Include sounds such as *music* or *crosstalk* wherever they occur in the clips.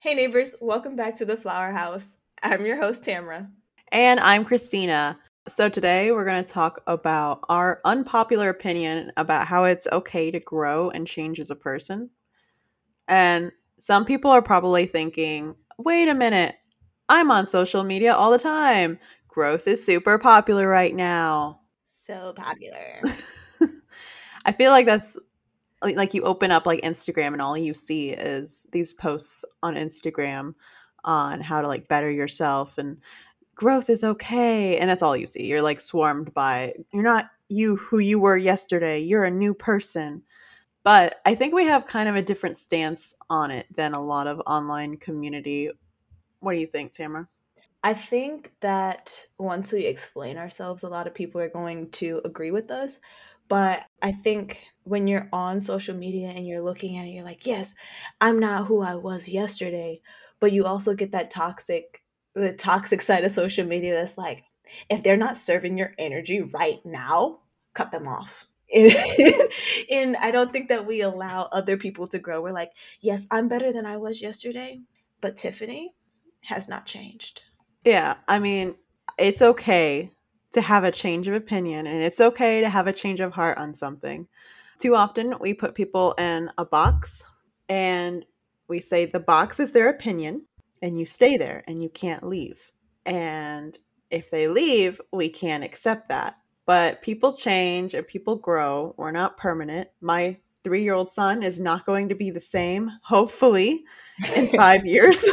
Hey, neighbors, welcome back to the Flower House. I'm your host, Tamra. And I'm Christina. So, today we're going to talk about our unpopular opinion about how it's okay to grow and change as a person. And some people are probably thinking, wait a minute, I'm on social media all the time. Growth is super popular right now. So popular. *laughs* I feel like that's like you open up like Instagram and all you see is these posts on Instagram on how to like better yourself and growth is okay and that's all you see. You're like swarmed by you're not you who you were yesterday. You're a new person. But I think we have kind of a different stance on it than a lot of online community. What do you think, Tamara? I think that once we explain ourselves, a lot of people are going to agree with us. But I think when you're on social media and you're looking at it, you're like, yes, I'm not who I was yesterday. But you also get that toxic, the toxic side of social media that's like, if they're not serving your energy right now, cut them off. *laughs* and I don't think that we allow other people to grow. We're like, yes, I'm better than I was yesterday, but Tiffany has not changed. Yeah, I mean, it's okay to have a change of opinion and it's okay to have a change of heart on something. Too often we put people in a box and we say the box is their opinion and you stay there and you can't leave. And if they leave, we can't accept that. But people change and people grow. We're not permanent. My three year old son is not going to be the same, hopefully, in *laughs* five years.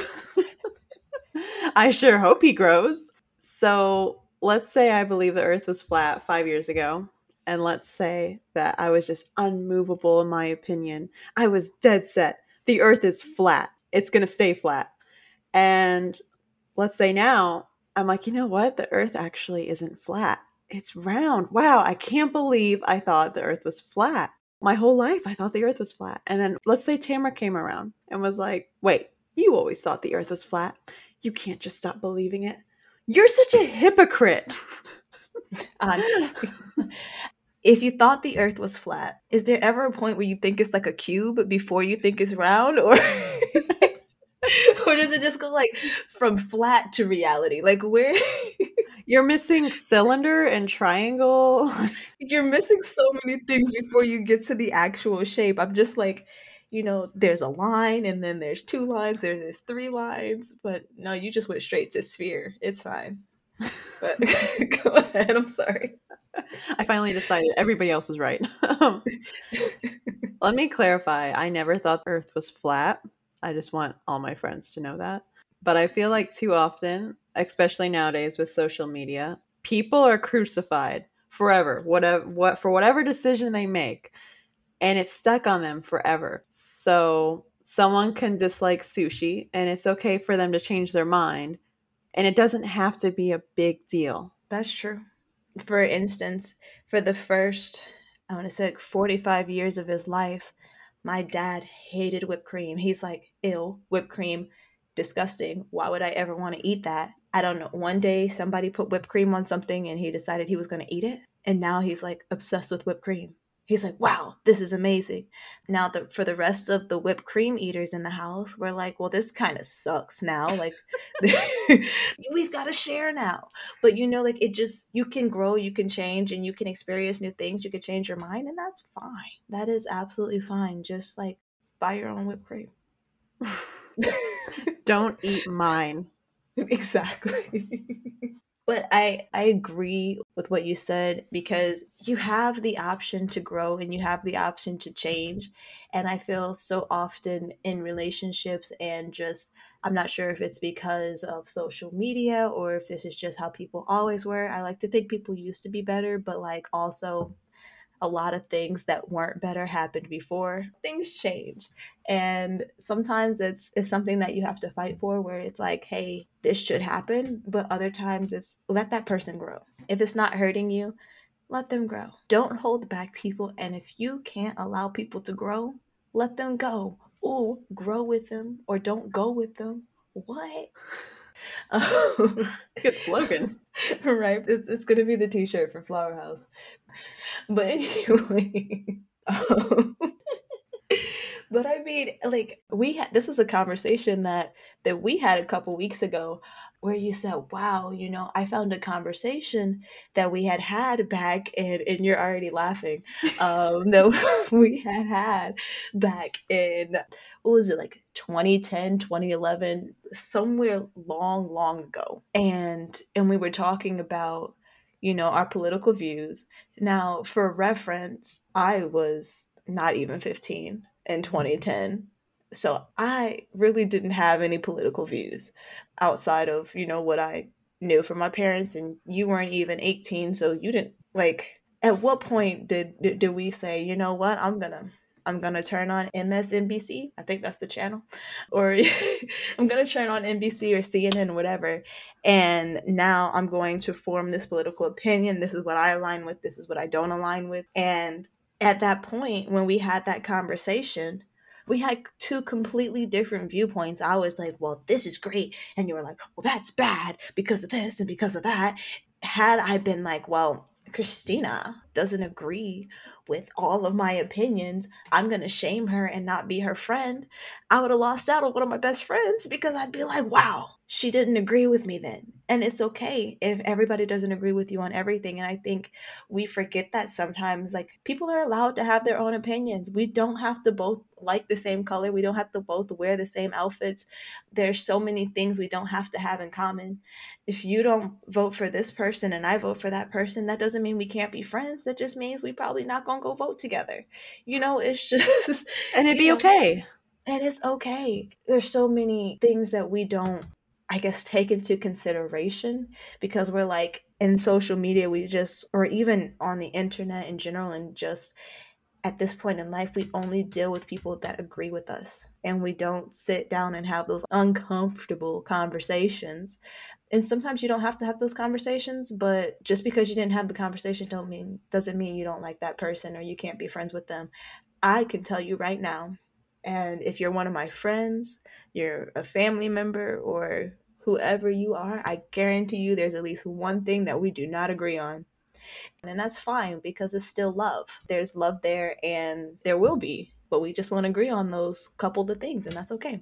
*laughs* I sure hope he grows. So let's say I believe the earth was flat five years ago, and let's say that I was just unmovable in my opinion. I was dead set. The earth is flat, it's going to stay flat. And let's say now I'm like, you know what? The earth actually isn't flat. It's round. Wow, I can't believe I thought the earth was flat. My whole life, I thought the earth was flat. And then let's say Tamara came around and was like, wait, you always thought the earth was flat. You can't just stop believing it. You're such a hypocrite. Honestly. *laughs* Um, if you thought the earth was flat, is there ever a point where you think it's like a cube before you think it's round *laughs* or or does it just go like from flat to reality? Like where *laughs* You're missing cylinder and triangle. You're missing so many things before you get to the actual shape. I'm just like you know, there's a line and then there's two lines, there's three lines, but no, you just went straight to sphere. It's fine. But *laughs* *laughs* go ahead, I'm sorry. I finally decided everybody else was right. Um, *laughs* let me clarify. I never thought Earth was flat. I just want all my friends to know that. But I feel like too often, especially nowadays with social media, people are crucified forever, whatever what for whatever decision they make and it's stuck on them forever. So someone can dislike sushi and it's okay for them to change their mind and it doesn't have to be a big deal. That's true. For instance, for the first I want to say like 45 years of his life, my dad hated whipped cream. He's like, "Ill, whipped cream, disgusting. Why would I ever want to eat that?" I don't know. One day somebody put whipped cream on something and he decided he was going to eat it, and now he's like obsessed with whipped cream he's like, wow, this is amazing. Now, the, for the rest of the whipped cream eaters in the house, we're like, well, this kind of sucks now. Like, *laughs* we've got to share now. But you know, like, it just, you can grow, you can change, and you can experience new things. You can change your mind, and that's fine. That is absolutely fine. Just like buy your own whipped cream. *laughs* Don't eat mine. *laughs* Exactly. But I I agree with what you said because you have the option to grow and you have the option to change. And I feel so often in relationships and just I'm not sure if it's because of social media or if this is just how people always were. I like to think people used to be better, but like also a lot of things that weren't better happened before things change. And sometimes it's it's something that you have to fight for where it's like hey this should happen but other times it's let that person grow. If it's not hurting you let them grow. Don't hold back people and if you can't allow people to grow let them go. Or grow with them or don't go with them. What *laughs* Good slogan. right. It's, it's going to be the t shirt for Flower House. But anyway. *laughs* Um, *laughs* but I mean, like we had this is a conversation that that we had a couple weeks ago where you said, "Wow, you know, I found a conversation that we had had back in and you're already laughing. *laughs* Um that *laughs* we had had back in what was it like 2010, 2011, somewhere long long ago. And and we were talking about you know, our political views. Now, for reference, I was not even 15 in 2010. So I really didn't have any political views outside of, you know, what I knew from my parents and you weren't even 18 so you didn't like at what point did did, did we say, you know what, I'm going to I'm gonna turn on MSNBC. I think that's the channel. *laughs* Or *laughs* I'm gonna turn on NBC or CNN, whatever. And now I'm going to form this political opinion. This is what I align with. This is what I don't align with. And at that point, when we had that conversation, we had two completely different viewpoints. I was like, well, this is great. And you were like, well, that's bad because of this and because of that. Had I been like, well, Christina doesn't agree with all of my opinions, I'm going to shame her and not be her friend, I would have lost out on one of my best friends because I'd be like, wow, she didn't agree with me then. And it's okay if everybody doesn't agree with you on everything. And I think we forget that sometimes. Like, people are allowed to have their own opinions. We don't have to both like the same color, we don't have to both wear the same outfits. There's so many things we don't have to have in common. If you don't vote for this person and I vote for that person, that doesn't mean we can't be friends. That just means we probably not going to go vote together. You know, it's *laughs* just. And it'd be know, okay. And it's okay. There's so many things that we don't I guess, take into consideration because we're like in social media, we just, or even on the internet in general, and just at this point in life, we only deal with people that agree with us and we don't sit down and have those uncomfortable conversations. And sometimes you don't have to have those conversations, but just because you didn't have the conversation don't mean doesn't mean you don't like that person or you can't be friends with them. I can tell you right now and if you're one of my friends, you're a family member, or whoever you are, I guarantee you there's at least one thing that we do not agree on. And that's fine because it's still love. There's love there and there will be, but we just won't agree on those couple of things, and that's okay.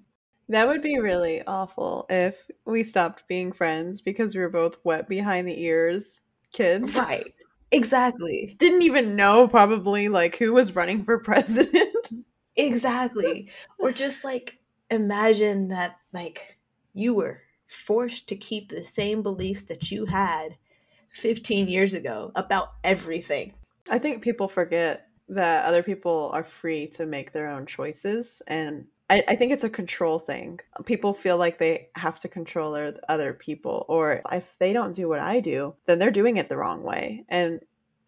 That would be really awful if we stopped being friends because we were both wet behind the ears kids. Right. Exactly. *laughs* Didn't even know probably like who was running for president. Exactly. or just like imagine that like you were forced to keep the same beliefs that you had 15 years ago about everything. I think people forget that other people are free to make their own choices and I, I, think it's a control thing. People feel like they have to control other people, or if they don't do what I do, then they're doing it the wrong way. And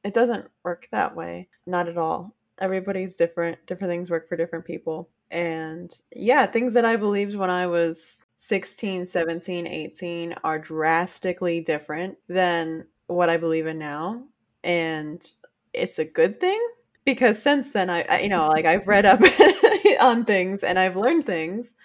it doesn't work that way. Not at all everybody's different different things work for different people. And yeah things that i believed when i was 16 17 18 are drastically different than what i believe in now. And it's a good thing because since then i, I you know like i've read up *laughs* on things and i've learned things.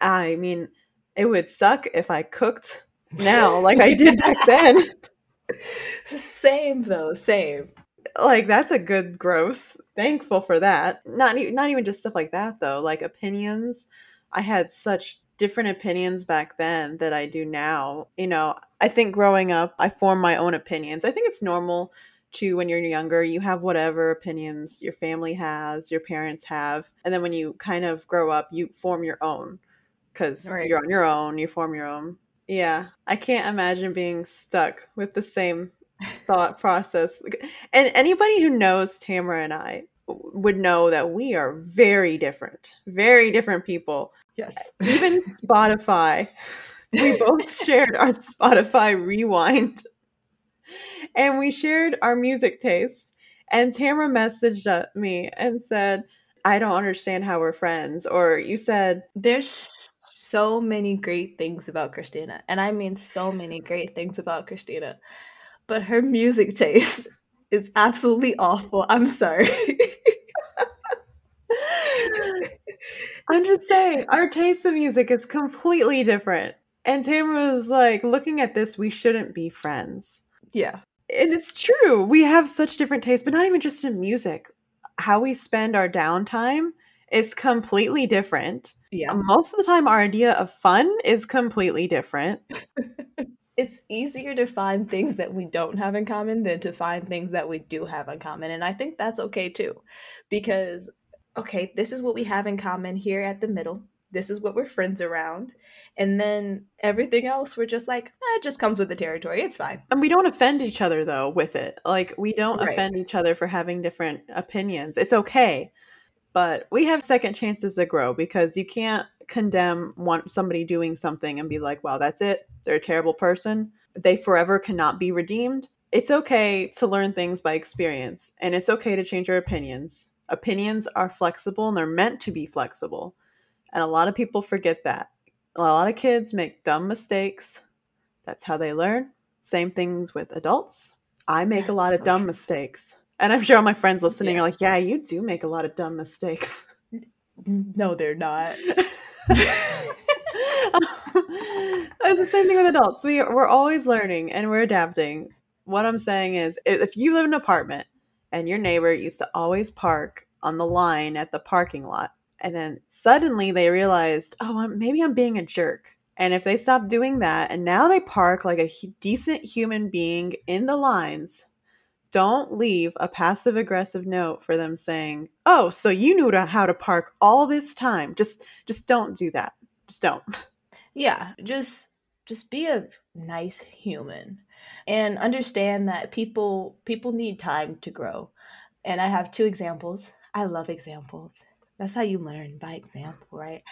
I mean it would suck if i cooked now like i did back then. *laughs* Same though same like that's a good growth. Thankful for that. Not not even just stuff like that though. Like opinions. I had such different opinions back then that I do now. You know, I think growing up, I form my own opinions. I think it's normal to when you're younger, you have whatever opinions your family has, your parents have, and then when you kind of grow up, you form your own because right. you're on your own. You form your own. Yeah, I can't imagine being stuck with the same thought process. And anybody who knows Tamara and I would know that we are very different, very different people. Yes. *laughs* Even Spotify. We *laughs* both shared our Spotify rewind and we shared our music tastes. And Tamara messaged me and said, I don't understand how we're friends. Or you said, There's so many great things about Christina. And I mean, so many great things about Christina but her music taste *laughs* is absolutely awful. I'm sorry. *laughs* I'm just saying, our taste in music is completely different. And Tamara was like, looking at this, we shouldn't be friends. Yeah. And it's true. We have such different tastes, but not even just in music. How we spend our downtime is completely different. Yeah. Most of the time, our idea of fun is completely different. *laughs* it's easier to find things that we don't have in common than to find things that we do have in common. And I think that's okay too. Because, okay, this is what we have in common here at the middle. This is what we're friends around. And then everything else, we're just like, eh, it just comes with the territory. It's fine. And we don't offend each other though with it. Like, we don't Right. offend each other for having different opinions. It's okay. But we have second chances to grow because you can't condemn one somebody doing something and be like, "Wow, that's it. They're a terrible person. They forever cannot be redeemed." It's okay to learn things by experience, and it's okay to change your opinions. Opinions are flexible and they're meant to be flexible. And a lot of people forget that. A lot of kids make dumb mistakes. That's how they learn. Same things with adults. I make a That's lot of dumb true. mistakes. And I'm sure all my friends listening Yeah. are like, yeah, you do make a lot of dumb mistakes. No, they're not. *laughs* it's the same thing with adults. We we're always learning and we're adapting. What I'm saying is, if you live in an apartment and your neighbor used to always park on the line at the parking lot, and then suddenly they realized, oh, I'm, maybe I'm being a jerk. And if they stop doing that, and now they park like a decent human being in the lines, don't leave a passive aggressive note for them saying, "Oh, so you knew how to park all this time." Just just don't do that. Just don't. yeah just just be a nice human and understand that people people need time to grow and i have two examples i love examples that's how you learn by example right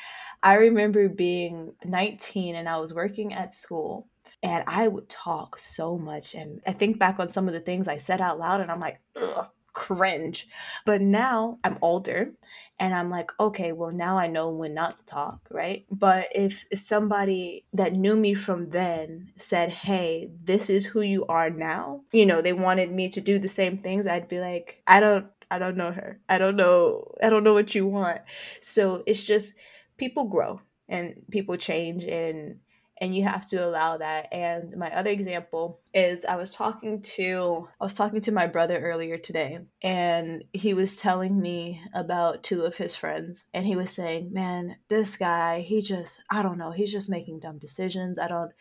i remember being 19 and i was working at school and i would talk so much and i think back on some of the things i said out loud and i'm like ugh cringe. But now i'm older and i'm like okay well now i know when not to talk right? But if if somebody that knew me from then said hey this is who you are now you know they wanted me to do the same things i'd be like i don't i don't know her. I don't know i don't know what you want. So it's just people grow and people change and and you have to allow that. And my other example is i was talking to i was talking to my brother earlier today and he was telling me about two of his friends and he was saying man this guy he just i don't know he's just making dumb decisions. I don't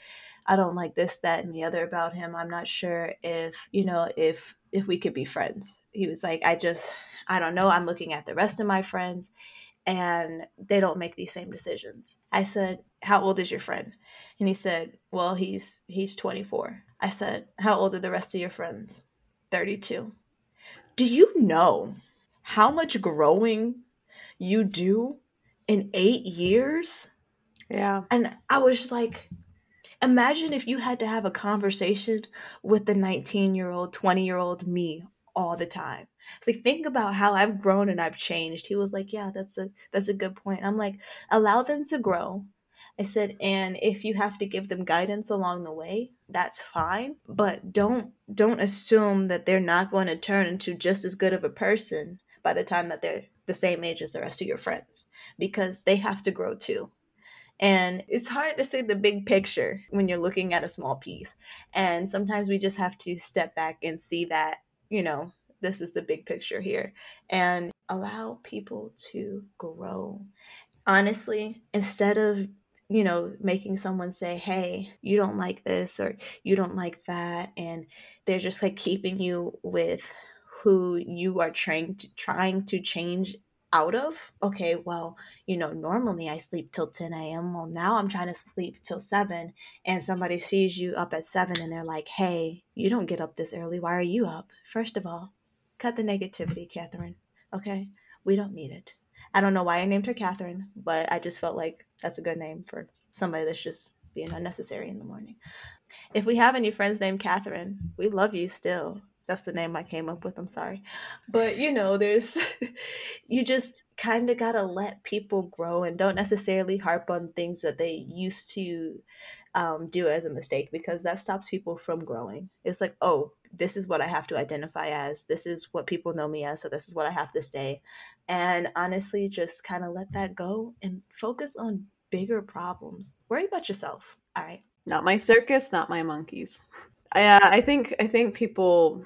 i don't like this that and the other about him. I'm not sure if you know if if we could be friends. He was like i just i don't know. I'm looking at the rest of my friends and they don't make these same decisions. I said how old is your friend and he said, "Well, he's he's 24." I said, "How old are the rest of your friends?" 32. Do you know how much growing you do in 8 years? Yeah. And I was just like, imagine if you had to have a conversation with the 19-year-old, 20-year-old me all the time. It's like think about how I've grown and I've changed. He was like, "Yeah, that's a that's a good point." I'm like, "Allow them to grow." I said, "And if you have to give them guidance along the way, that's fine, but don't don't assume that they're not going to turn into just as good of a person by the time that they're the same age as the rest of your friends because they have to grow too." And it's hard to see the big picture when you're looking at a small piece. And sometimes we just have to step back and see that, you know, this is the big picture here and allow people to grow. Honestly, instead of, you know, making someone say, hey, you don't like this or you don't like that, and they're just like keeping you with who you are trying to trying to change out of. Okay well you know normally i sleep till 10 a.m well now i'm trying to sleep till 7 and somebody sees you up at 7 and they're like hey you don't get up this early. Why are you up first of all cut the negativity catherine okay? We don't need it i don't know why i named her catherine but i just felt like that's a good name for somebody that's just being unnecessary in the morning if we have any friends named catherine we love you still that's the name I came up with. I'm sorry. But you know, there's *laughs* you just kind of got to let people grow and don't necessarily harp on things that they used to um, do as a mistake because that stops people from growing. It's like, oh, this is what I have to identify as. This is what people know me as. So this is what I have to stay. And honestly, just kind of let that go and focus on bigger problems. Worry about yourself. All right. Not my circus, not my monkeys. I, uh, I think I think people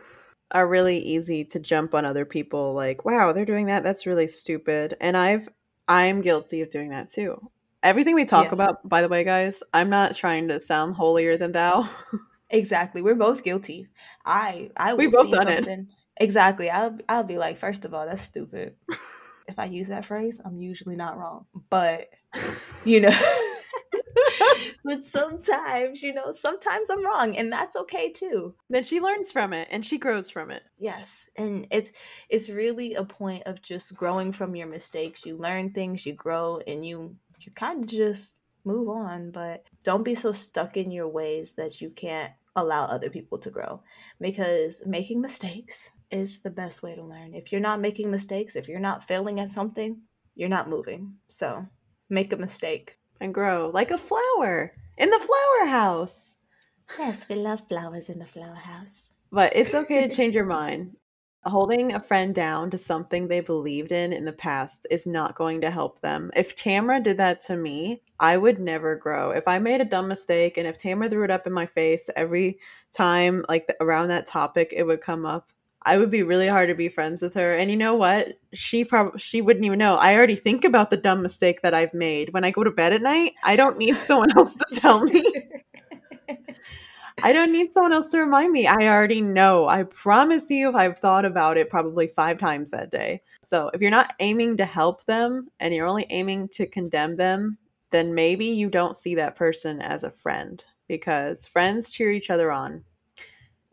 are really easy to jump on other people like wow they're doing that that's really stupid and i've I'm guilty of doing that too. Everything we talk yes. about, by the way, guys, I'm not trying to sound holier than thou. *laughs* exactly. We're both guilty. I I we both done something. it. Exactly. I'll I'll be like, first of all, that's stupid. if I use that phrase, I'm usually not wrong. But you know *laughs* but sometimes, you know, sometimes I'm wrong and that's okay too. Then she learns from it and she grows from it. Yes. And it's it's really a point of just growing from your mistakes. You learn things, you grow and you you kind of just move on, but don't be so stuck in your ways that you can't allow other people to grow because making mistakes is the best way to learn. If you're not making mistakes, if you're not failing at something, you're not moving. So, make a mistake and grow like a flower in the flower house. Yes, we love flowers in the flower house. But it's okay to change your mind. Holding a friend down to something they believed in in the past is not going to help them. If Tamra did that to me, I would never grow. If I made a dumb mistake and if Tamra threw it up in my face every time, like around that topic, it would come up. I would be really hard to be friends with her. And you know what? She probably she wouldn't even know. I already think about the dumb mistake that I've made when I go to bed at night. I don't need someone else to tell me. *laughs* I don't need someone else to remind me. I already know. I promise you, I've thought about it probably five times that day. So if you're not aiming to help them and you're only aiming to condemn them, then maybe you don't see that person as a friend because friends cheer each other on.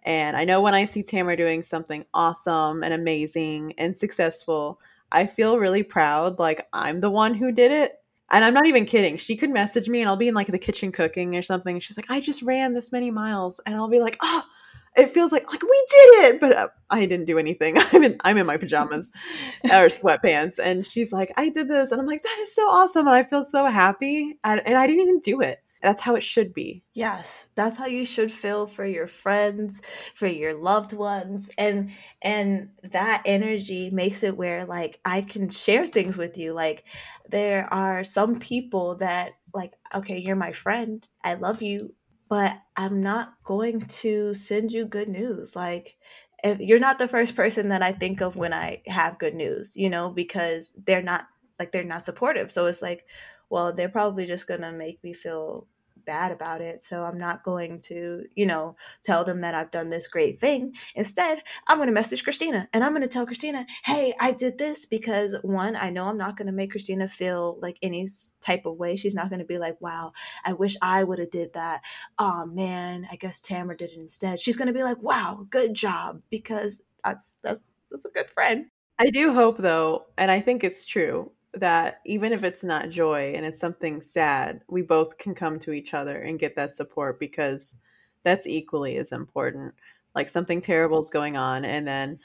And I know when I see Tamara doing something awesome and amazing and successful, I feel really proud. Like I'm the one who did it. And I'm not even kidding. She could message me and I'll be in like the kitchen cooking or something. She's like, I just ran this many miles. And I'll be like, oh, it feels like like we did it, but uh, I didn't do anything. *laughs* I'm in I'm in my pajamas or sweatpants, and she's like, I did this, and I'm like, that is so awesome, and I feel so happy, and, and I didn't even do it. That's how it should be. Yes, that's how you should feel for your friends, for your loved ones. And and that energy makes it where like I can share things with you. Like there are some people that like okay, you're my friend. I love you, but I'm not going to send you good news. Like if you're not the first person that I think of when I have good news, you know, because they're not like they're not supportive. So it's like well, they're probably just going to make me feel bad about it. So I'm not going to, you know, tell them that I've done this great thing. Instead, I'm going to message Christina and I'm going to tell Christina, hey, I did this because one, I know I'm not going to make Christina feel like any type of way. She's not going to be like, wow, I wish I would have did that. Oh man, I guess Tamara did it instead. She's going to be like, wow, good job because that's, that's, that's a good friend. I do hope though, and I think it's true that even if it's not joy and it's something sad, we both can come to each other and get that support because that's equally as important. Like something terrible is going on, and then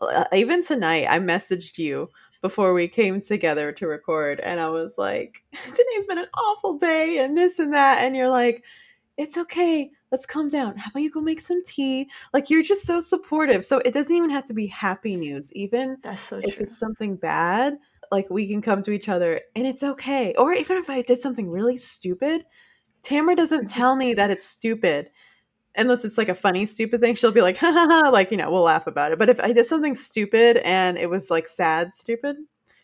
uh, even tonight, I messaged you before we came together to record, and I was like, *laughs* "Today's been an awful day, and this and that," and you're like, "It's okay." Let's calm down. How about you go make some tea? Like you're just so supportive. So it doesn't even have to be happy news. Even That's so if it's something bad, like we can come to each other and it's okay. Or even if I did something really stupid, Tamara doesn't mm-hmm. tell me that it's stupid. Unless it's like a funny stupid thing, she'll be like, ha ha ha, like, you know, we'll laugh about it. But if I did something stupid and it was like sad stupid,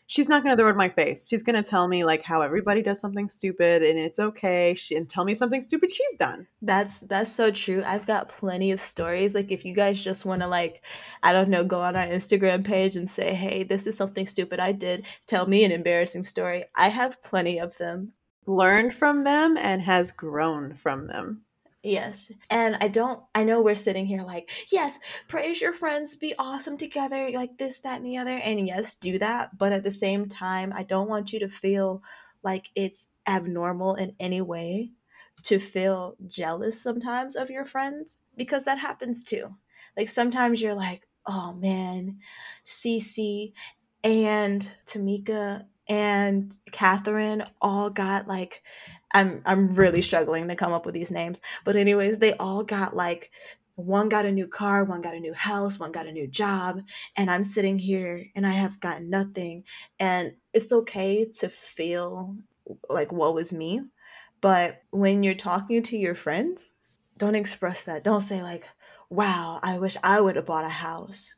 she's not going to throw it in my face. She's going to tell me like how everybody does something stupid and it's okay. She, and tell me something stupid she's done. That's that's so true. I've got plenty of stories. Like if you guys just want to like, I don't know, go on our Instagram page and say, hey, this is something stupid I did. Tell me an embarrassing story. I have plenty of them. Learned from them and has grown from them. Yes. And I don't, I know we're sitting here like, yes, praise your friends, be awesome together, like this, that, and the other. And yes, do that. But at the same time, I don't want you to feel like it's abnormal in any way to feel jealous sometimes of your friends because that happens too. Like sometimes you're like, oh man, Cece and Tamika and Catherine all got like I'm I'm really struggling to come up with these names. But anyways, they all got like one got a new car, one got a new house, one got a new job, and I'm sitting here and I have got nothing. And it's okay to feel like woe is me, but when you're talking to your friends, don't express that. Don't say like, "Wow, I wish I would have bought a house."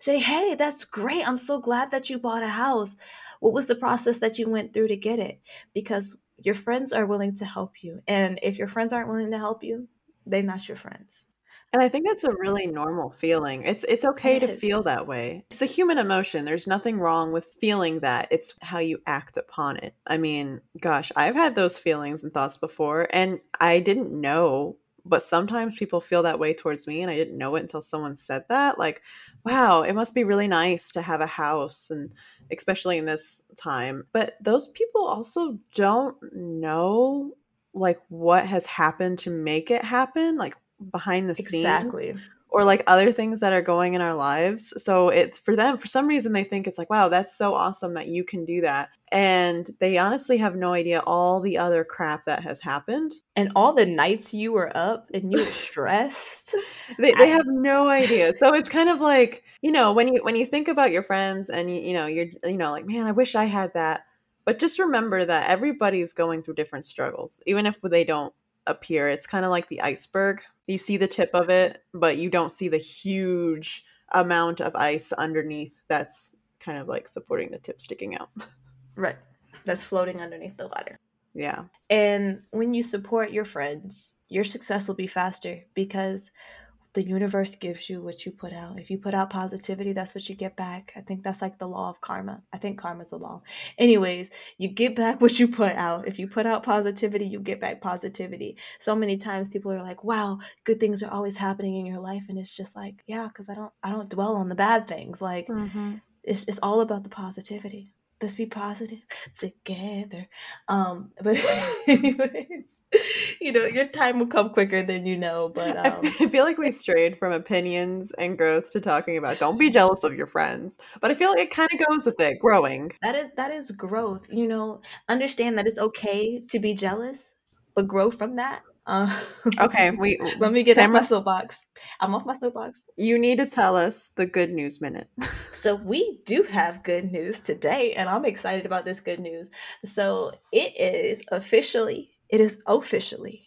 Say, "Hey, that's great. I'm so glad that you bought a house. What was the process that you went through to get it? Because your friends are willing to help you. And if your friends aren't willing to help you, they're not your friends. And I think that's a really normal feeling. It's it's okay It to is. feel that way. It's a human emotion. There's nothing wrong with feeling that. It's how you act upon it. I mean, gosh, I've had those feelings and thoughts before and I didn't know, but sometimes people feel that way towards me and I didn't know it until someone said that. Like, wow, it must be really nice to have a house and especially in this time. But those people also don't know like what has happened to make it happen, like behind the scenes Exactly. Or like other things that are going in our lives. So it for them, for some reason, they think it's like, wow, that's so awesome that you can do that. And they honestly have no idea all the other crap that has happened. And all the nights you were up and you were *laughs* stressed. They, they have no idea. So it's kind of like, you know, when you when you think about your friends and you, you know, you're you know, like, man, I wish I had that. But just remember that everybody's going through different struggles, even if they don't appear. It's kind of like the iceberg. You see the tip of it, but you don't see the huge amount of ice underneath that's kind of like supporting the tip sticking out. *laughs* right. That's floating underneath the water. yeah. And when you support your friends, your success will be faster because the universe gives you what you put out. If you put out positivity, that's what you get back. I think that's like the law of karma. I think karma's a law. Anyways, you get back *laughs* what you put out. If you put out positivity, you get back positivity. So many times people are like, "Wow, good things are always happening in your life." And it's just like, "Yeah, cuz I don't I don't dwell on the bad things." Like Mm-hmm. it's it's all about the positivity. Let's be positive *laughs* together. Um, *laughs* but anyways, you know, your time will come quicker than you know. But *laughs* um, I feel like we strayed from opinions and growth to talking about don't be jealous of your friends. But I feel like it kind of goes with it, growing. that is that is growth. You know, understand that it's okay to be jealous, but grow from that. Uh, Okay, *laughs* we let me get off my soapbox. I'm off my soapbox. you need to tell us the good news minute. So *laughs* we do have good news today, and I'm excited about this good news. So it is officially, it is officially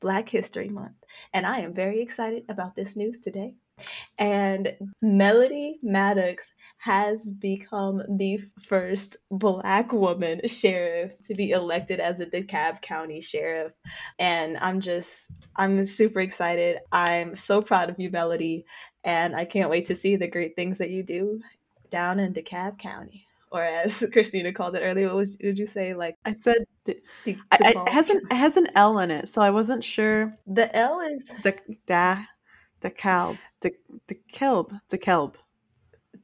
Black History Month, and I am very excited about this news today. And Melody Maddox has become the first Black woman sheriff to be elected as a DeKalb County sheriff. And I'm just, I'm super excited. I'm so proud of you, Melody and I can't wait to see the great things that you do down in DeKalb County. Or as *laughs* Christina called it earlier, what was, did you say? Like I said De- I, I, it has an it has an L in it, so I wasn't sure. the L is The da, the calb, the the kelb, the kelb.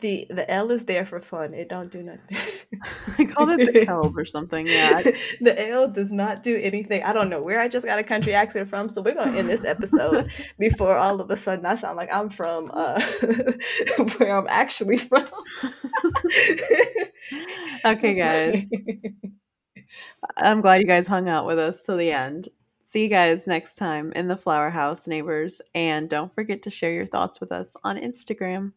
the the L is there for fun. It don't do nothing. *laughs* I called it the *laughs* kelb or something. Yeah, the L does not do anything. I don't know where I just got a country accent from, so we're gonna end this episode *laughs* before all of a sudden I sound like I'm from uh where I'm actually from. okay, guys. I'm glad you guys hung out with us to the end. See you guys next time in the Flower House, neighbors, and don't forget to share your thoughts with us on Instagram.